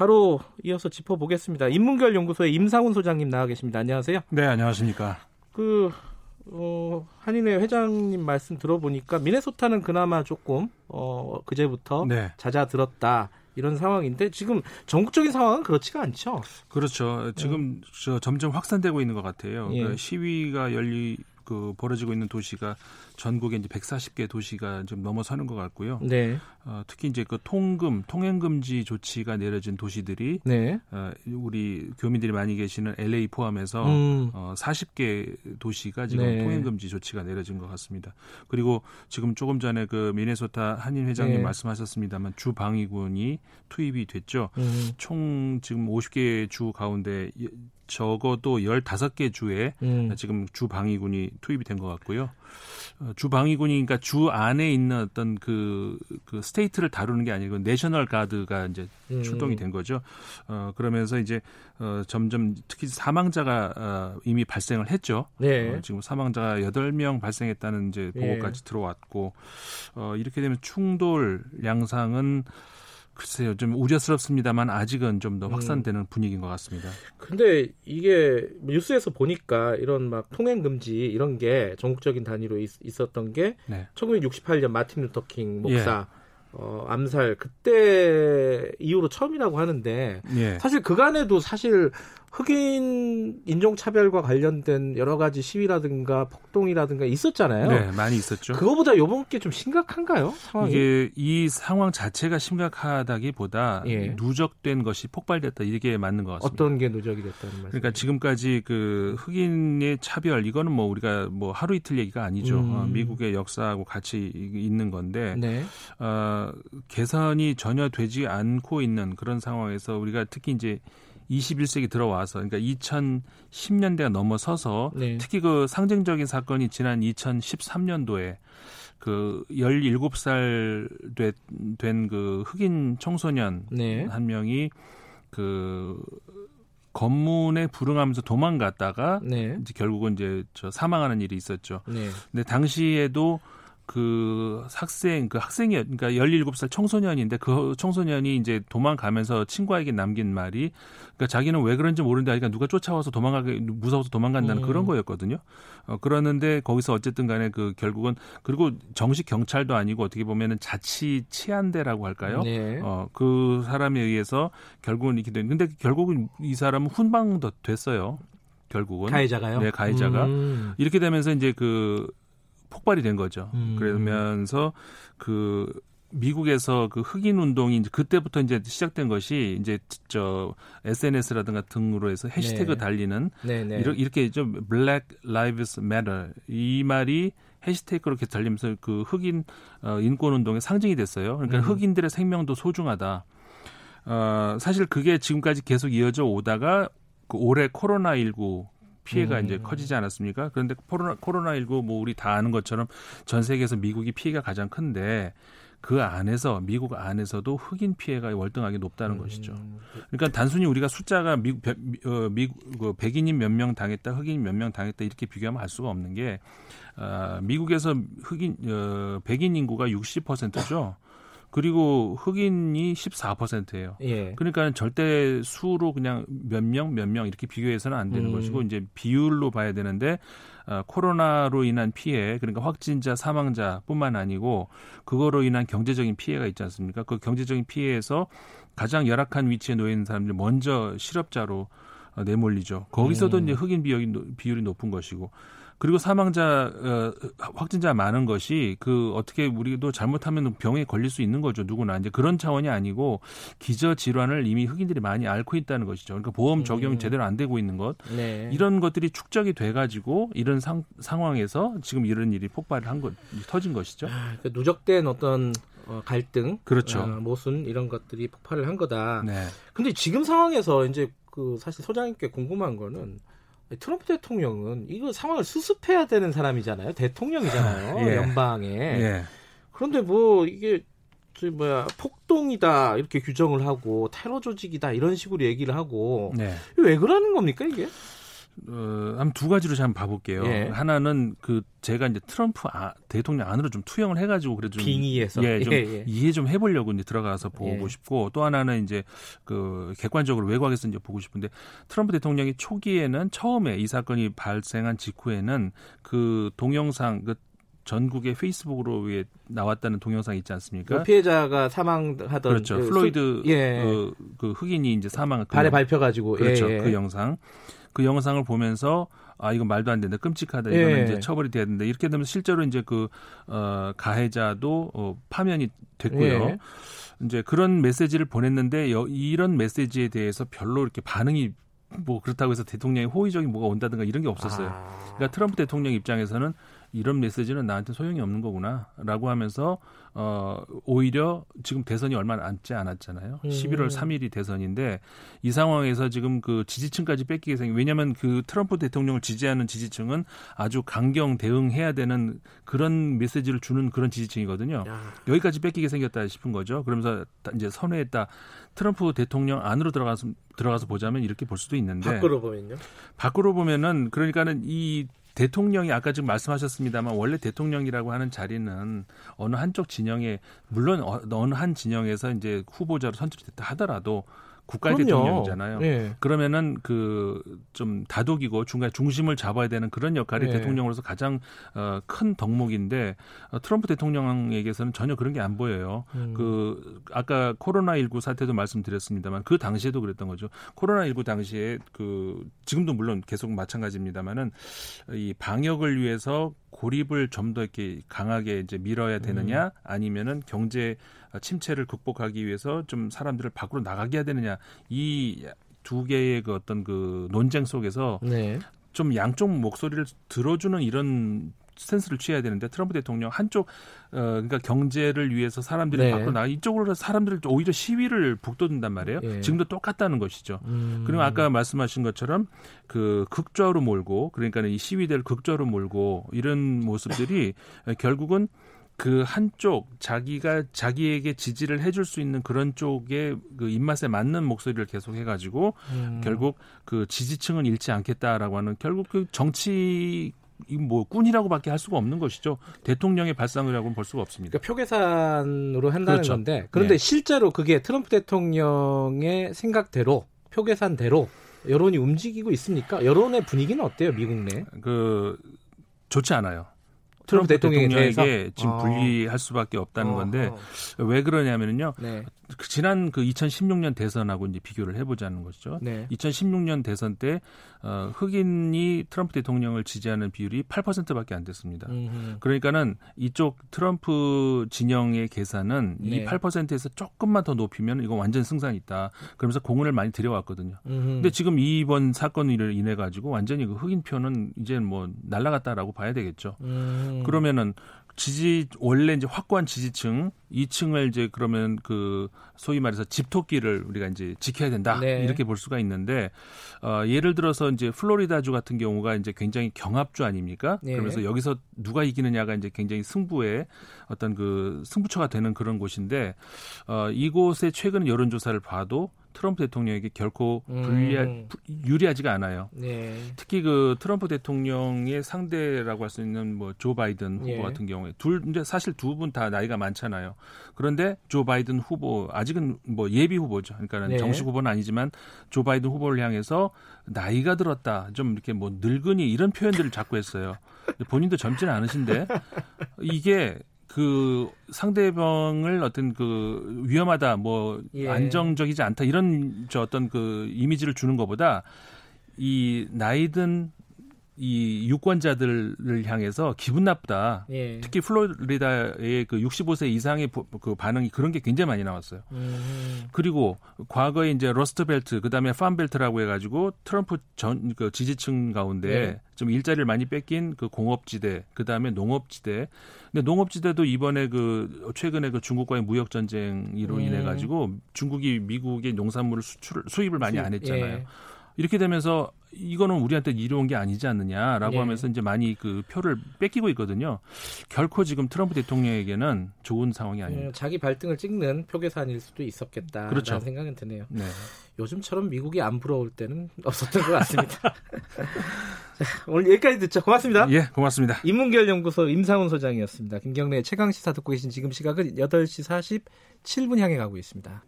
바로 이어서 짚어보겠습니다. 인문결 연구소의 임상훈 소장님 나와 계십니다. 안녕하세요. 네, 안녕하십니까. 그 어, 한인회 회장님 말씀 들어보니까 미네소타는 그나마 조금 어, 그제부터 네. 잦아들었다. 이런 상황인데 지금 전국적인 상황은 그렇지가 않죠. 그렇죠. 지금 네. 점점 확산되고 있는 것 같아요. 예. 그러니까 시위가 열리 그 벌어지고 있는 도시가 전국에 이제 140개 도시가 좀 넘어서는 것 같고요. 네. 어, 특히 이제 그 통금, 통행 금지 조치가 내려진 도시들이 네. 어, 우리 교민들이 많이 계시는 LA 포함해서 음. 어, 40개 도시가 지금 네. 통행 금지 조치가 내려진 것 같습니다. 그리고 지금 조금 전에 그 미네소타 한인 회장님 네. 말씀하셨습니다만 주 방위군이 투입이 됐죠. 음. 총 지금 50개 주 가운데 적어도 15개 주에 음. 지금 주 방위군이 투입이 된 것 같고요. 어, 주 방위군이 그러니까 주 안에 있는 어떤 그, 그 state를 다루는 게 아니고 National Guard가 이제 음. 출동이 된 거죠. 어, 그러면서 이제 어, 점점 특히 사망자가 어, 이미 발생을 했죠. 네. 어, 지금 사망자가 8명 발생했다는 이제 보고까지 네. 들어왔고 어, 이렇게 되면 충돌 양상은 글쎄요, 좀 우려스럽습니다만 아직은 좀 더 확산되는 음. 분위기인 것 같습니다. 근데 이게 뉴스에서 보니까 이런 막 통행 금지 이런 게 전국적인 단위로 있, 었던게 네. 1968년 마틴 루터 킹 목사 예. 어, 암살 그때 이후로 처음이라고 하는데 예. 사실 그간에도 사실 흑인 인종차별과 관련된 여러 가지 시위라든가 폭동이라든가 있었잖아요. 네, 많이 있었죠. 그거보다 요번 게 좀 심각한가요? 상황이? 이게 이 상황 자체가 심각하다기보다 예. 누적된 것이 폭발됐다 이게 맞는 것 같습니다. 어떤 게 누적이 됐다는 말씀? 그러니까 지금까지 그 흑인의 차별 이거는 뭐 우리가 뭐 하루 이틀 얘기가 아니죠. 음. 어, 미국의 역사하고 같이 있는 건데 네. 어, 개선이 전혀 되지 않고 있는 그런 상황에서 우리가 특히 이제 21세기 들어와서 그러니까 2010년대가 넘어서서 네. 특히 그 상징적인 사건이 지난 2013년도에 그 17살 된 그 흑인 청소년 네. 한 명이 그 검문에 불응하면서 도망갔다가 네. 이제 결국은 이제 저 사망하는 일이 있었죠. 네. 근데 당시에도 그 학생 그 학생이 그러니까 17살 청소년인데 그 청소년이 이제 도망가면서 친구에게 남긴 말이 그러니까 자기는 왜 그런지 모르는데 그러니까 누가 쫓아와서 도망가게 무서워서 도망간다는 음. 그런 거였거든요. 어 그러는데 거기서 어쨌든 간에 그 결국은 그리고 정식 경찰도 아니고 어떻게 보면은 자치 치안대라고 할까요? 네. 어그 사람에 의해서 결국은 이렇게 된 근데 결국은 이 사람은 훈방도 됐어요. 결국은 가해자가요? 네, 가해자가 음. 이렇게 되면서 이제 그 폭발이 된 거죠. 음. 그러면서 그 미국에서 그 흑인 운동이 이제 그때부터 이제 시작된 것이 이제 저 SNS라든가 등으로 해서 해시태그 네. 달리는 네, 네. 이렇게 좀 Black Lives Matter 이 말이 해시태그로 이렇게 달리면서 그 흑인 어, 인권 운동의 상징이 됐어요. 그러니까 음. 흑인들의 생명도 소중하다. 어, 사실 그게 지금까지 계속 이어져 오다가 그 올해 코로나 19 피해가 음. 이제 커지지 않았습니까? 그런데 코로나 코로나 19 뭐 우리 다 아는 것처럼 전 세계에서 미국이 피해가 가장 큰데 그 안에서 미국 안에서도 흑인 피해가 월등하게 높다는 음. 것이죠. 그러니까 단순히 우리가 숫자가 미국 어, 미국 그 백인이 몇 명 당했다, 흑인이 몇명 당했다 이렇게 비교하면 알 수가 없는 게 어, 미국에서 흑인 어, 백인 인구가 60%죠. 그리고 흑인이 14%예요. 예. 그러니까 절대 수로 그냥 몇 명, 몇 명 이렇게 비교해서는 안 되는 음. 것이고 이제 비율로 봐야 되는데 어, 코로나로 인한 피해 그러니까 확진자, 사망자뿐만 아니고 그거로 인한 경제적인 피해가 있지 않습니까? 그 경제적인 피해에서 가장 열악한 위치에 놓여 있는 사람들이 먼저 실업자로 어, 내몰리죠. 거기서도 음. 이제 흑인 비율이, 비율이 높은 것이고 그리고 사망자 어, 확진자 많은 것이 그 어떻게 우리도 잘못하면 병에 걸릴 수 있는 거죠 누구나 이제 그런 차원이 아니고 기저 질환을 이미 흑인들이 많이 앓고 있다는 것이죠. 그러니까 보험 적용이 음. 제대로 안 되고 있는 것 네. 이런 것들이 축적이 돼가지고 이런 상, 상황에서 지금 이런 일이 폭발을 한 것 터진 것이죠. 아, 그러니까 누적된 어떤 어, 갈등, 그렇죠. 어, 모순 이런 것들이 폭발을 한 거다. 네. 근데 지금 상황에서 이제 그 사실 소장님께 궁금한 거는 트럼프 대통령은 이거 상황을 수습해야 되는 사람이잖아요. 대통령이잖아요. 예. 연방에. 예. 그런데 뭐 이게 저 뭐야 폭동이다 이렇게 규정을 하고 테러 조직이다 이런 식으로 얘기를 하고 네. 왜 그러는 겁니까 이게? 어, 한두 가지로 좀 봐볼게요. 예. 하나는 그 제가 이제 트럼프 아, 대통령 안으로 좀 투영을 해가지고 그래도 좀 빙의해서 예, 좀 예, 예. 이해 좀 해보려고 이제 들어가서 보고 예. 싶고 또 하나는 이제 그 객관적으로 외곽에서 이제 보고 싶은데 트럼프 대통령이 초기에는 처음에 이 사건이 발생한 직후에는 그 동영상 그 전국의 페이스북으로 위에 나왔다는 동영상 있지 않습니까? 그 피해자가 사망하던 그렇죠. 그 플로이드 예. 그, 그, 흑인이 이제 사망 그 발에 밟혀 가지고 그렇죠. 예. 그 영상 그 영상을 보면서 아 이건 말도 안 된다 끔찍하다 이거는 예. 이제 처벌이 돼야 된다 이렇게 되면 실제로 이제 그 어, 가해자도 어, 파면이 됐고요. 예. 이제 그런 메시지를 보냈는데 여, 이런 메시지에 대해서 별로 이렇게 반응이 뭐 그렇다고 해서 대통령의 호의적인 뭐가 온다든가 이런 게 없었어요. 아. 그러니까 트럼프 대통령 입장에서는 이런 메시지는 나한테 소용이 없는 거구나라고 하면서 어 오히려 지금 대선이 얼마 남지 않았잖아요. 음. 11월 3일이 대선인데 이 상황에서 지금 그 지지층까지 뺏기게 생긴 왜냐하면 그 트럼프 대통령을 지지하는 지지층은 아주 강경 대응해야 되는 그런 메시지를 주는 그런 지지층이거든요. 야. 여기까지 뺏기게 생겼다 싶은 거죠. 그러면서 이제 선회했다. 트럼프 대통령 안으로 들어가서 들어가서 보자면 이렇게 볼 수도 있는데 밖으로 보면요. 밖으로 보면은 그러니까는 이 대통령이 아까 지금 말씀하셨습니다만 원래 대통령이라고 하는 자리는 어느 한쪽 진영에 물론 어, 어느 한 진영에서 이제 후보자로 선출이 됐다 하더라도 국가 대통령이잖아요. 네. 그러면은 그 좀 다독이고 중간 중심을 잡아야 되는 그런 역할이 네. 대통령으로서 가장 어, 큰 덕목인데 어, 트럼프 대통령에게서는 전혀 그런 게 안 보여요. 음. 그 아까 코로나 19 사태도 말씀드렸습니다만 그 당시에도 그랬던 거죠. 코로나 19 당시에 그 지금도 물론 계속 마찬가지입니다만은 이 방역을 위해서 고립을 좀 더 이렇게 강하게 이제 밀어야 되느냐 음. 아니면은 경제 침체를 극복하기 위해서 좀 사람들을 밖으로 나가게 해야 되느냐 이 두 개의 그 어떤 그 논쟁 속에서 네. 좀 양쪽 목소리를 들어주는 이런 스탠스를 취해야 되는데 트럼프 대통령 한쪽 어 그러니까 경제를 위해서 사람들이 네. 밖으로 나가 이쪽으로 사람들을 오히려 시위를 북돋는단 말이에요. 네. 지금도 똑같다는 것이죠. 음. 그리고 아까 말씀하신 것처럼 그 극좌로 몰고 그러니까 이 시위대를 극좌로 몰고 이런 모습들이 결국은 그 한쪽 자기가 자기에게 지지를 해줄 수 있는 그런 쪽의 그 입맛에 맞는 목소리를 계속 해가지고 음. 결국 그 지지층은 잃지 않겠다라고 하는 결국 그 정치 뭐 꾼이라고밖에 할 수가 없는 것이죠. 대통령의 발상이라고는 볼 수가 없습니다. 그러니까 표계산으로 한다는 그렇죠. 건데 그런데 네. 실제로 그게 트럼프 대통령의 생각대로 표계산대로 여론이 움직이고 있습니까? 여론의 분위기는 어때요, 미국 내? 그 좋지 않아요. 트럼프 대통령에게 지금 아. 불리할 수밖에 없다는 건데 왜 그러냐면요. 네. 그 지난 그 2016년 대선하고 이제 비교를 해보자는 것이죠. 네. 2016년 대선 때 어, 흑인이 트럼프 대통령을 지지하는 비율이 8%밖에 안 됐습니다. 음흠. 그러니까는 이쪽 트럼프 진영의 계산은 네. 이 8%에서 조금만 더 높이면 이건 완전 승산이 있다. 그러면서 공을 많이 들여왔거든요. 음흠. 근데 지금 이번 사건을 인해 가지고 완전히 그 흑인 표는 이제 뭐 날라갔다라고 봐야 되겠죠. 음. 그러면은 지지 원래 이제 확고한 지지층 2층을 이제 그러면 그 소위 말해서 집토끼를 우리가 이제 지켜야 된다 네. 이렇게 볼 수가 있는데 어 예를 들어서 이제 플로리다주 같은 경우가 이제 굉장히 경합주 아닙니까? 네. 그러면서 여기서 누가 이기느냐가 이제 굉장히 승부의 어떤 그 승부처가 되는 그런 곳인데 어 이곳의 최근 여론조사를 봐도 트럼프 대통령에게 결코 불리하, 음. 유리하지가 않아요. 네. 특히 그 트럼프 대통령의 상대라고 할 수 있는 뭐 조 바이든 후보 예. 같은 경우에 둘 이제 사실 두 분 다 나이가 많잖아요. 그런데 조 바이든 후보 아직은 뭐 예비 후보죠. 그러니까 네. 정식 후보는 아니지만 조 바이든 후보를 향해서 나이가 들었다, 좀 이렇게 뭐 늙은이 이런 표현들을 자꾸 했어요. 본인도 젊지는 않으신데 이게 그 상대방을 어떤 그 위험하다 뭐 예. 안정적이지 않다 이런 저 어떤 그 이미지를 주는 것보다 이 나이든 이 유권자들을 향해서 기분 나쁘다. 예. 특히 플로리다의 그 65세 이상의 그 반응이 그런 게 굉장히 많이 나왔어요. 음. 그리고 과거에 이제 러스트벨트 그다음에 팜벨트라고 해가지고 트럼프 전 그 지지층 가운데 예. 좀 일자리를 많이 뺏긴 그 공업지대 그다음에 농업지대. 근데 농업지대도 이번에 그 최근에 그 중국과의 무역 전쟁으로 음. 인해 가지고 중국이 미국의 농산물을 수출 수입을 많이 안 했잖아요. 예. 이렇게 되면서 이거는 우리한테 이로운 게 아니지 않느냐라고 예. 하면서 이제 많이 그 표를 뺏기고 있거든요. 결코 지금 트럼프 대통령에게는 좋은 상황이 아닙니다. 음, 자기 발등을 찍는 표 계산일 수도 있었겠다라는 그렇죠. 생각은 드네요. 네. 요즘처럼 미국이 안 부러울 때는 없었던 것 같습니다. 자, 오늘 여기까지 듣죠. 고맙습니다. 예, 고맙습니다. 인문결 연구소 임상훈 소장이었습니다. 김경래 최강 시사 듣고 계신 지금 시각은 8시 47분 향해 가고 있습니다.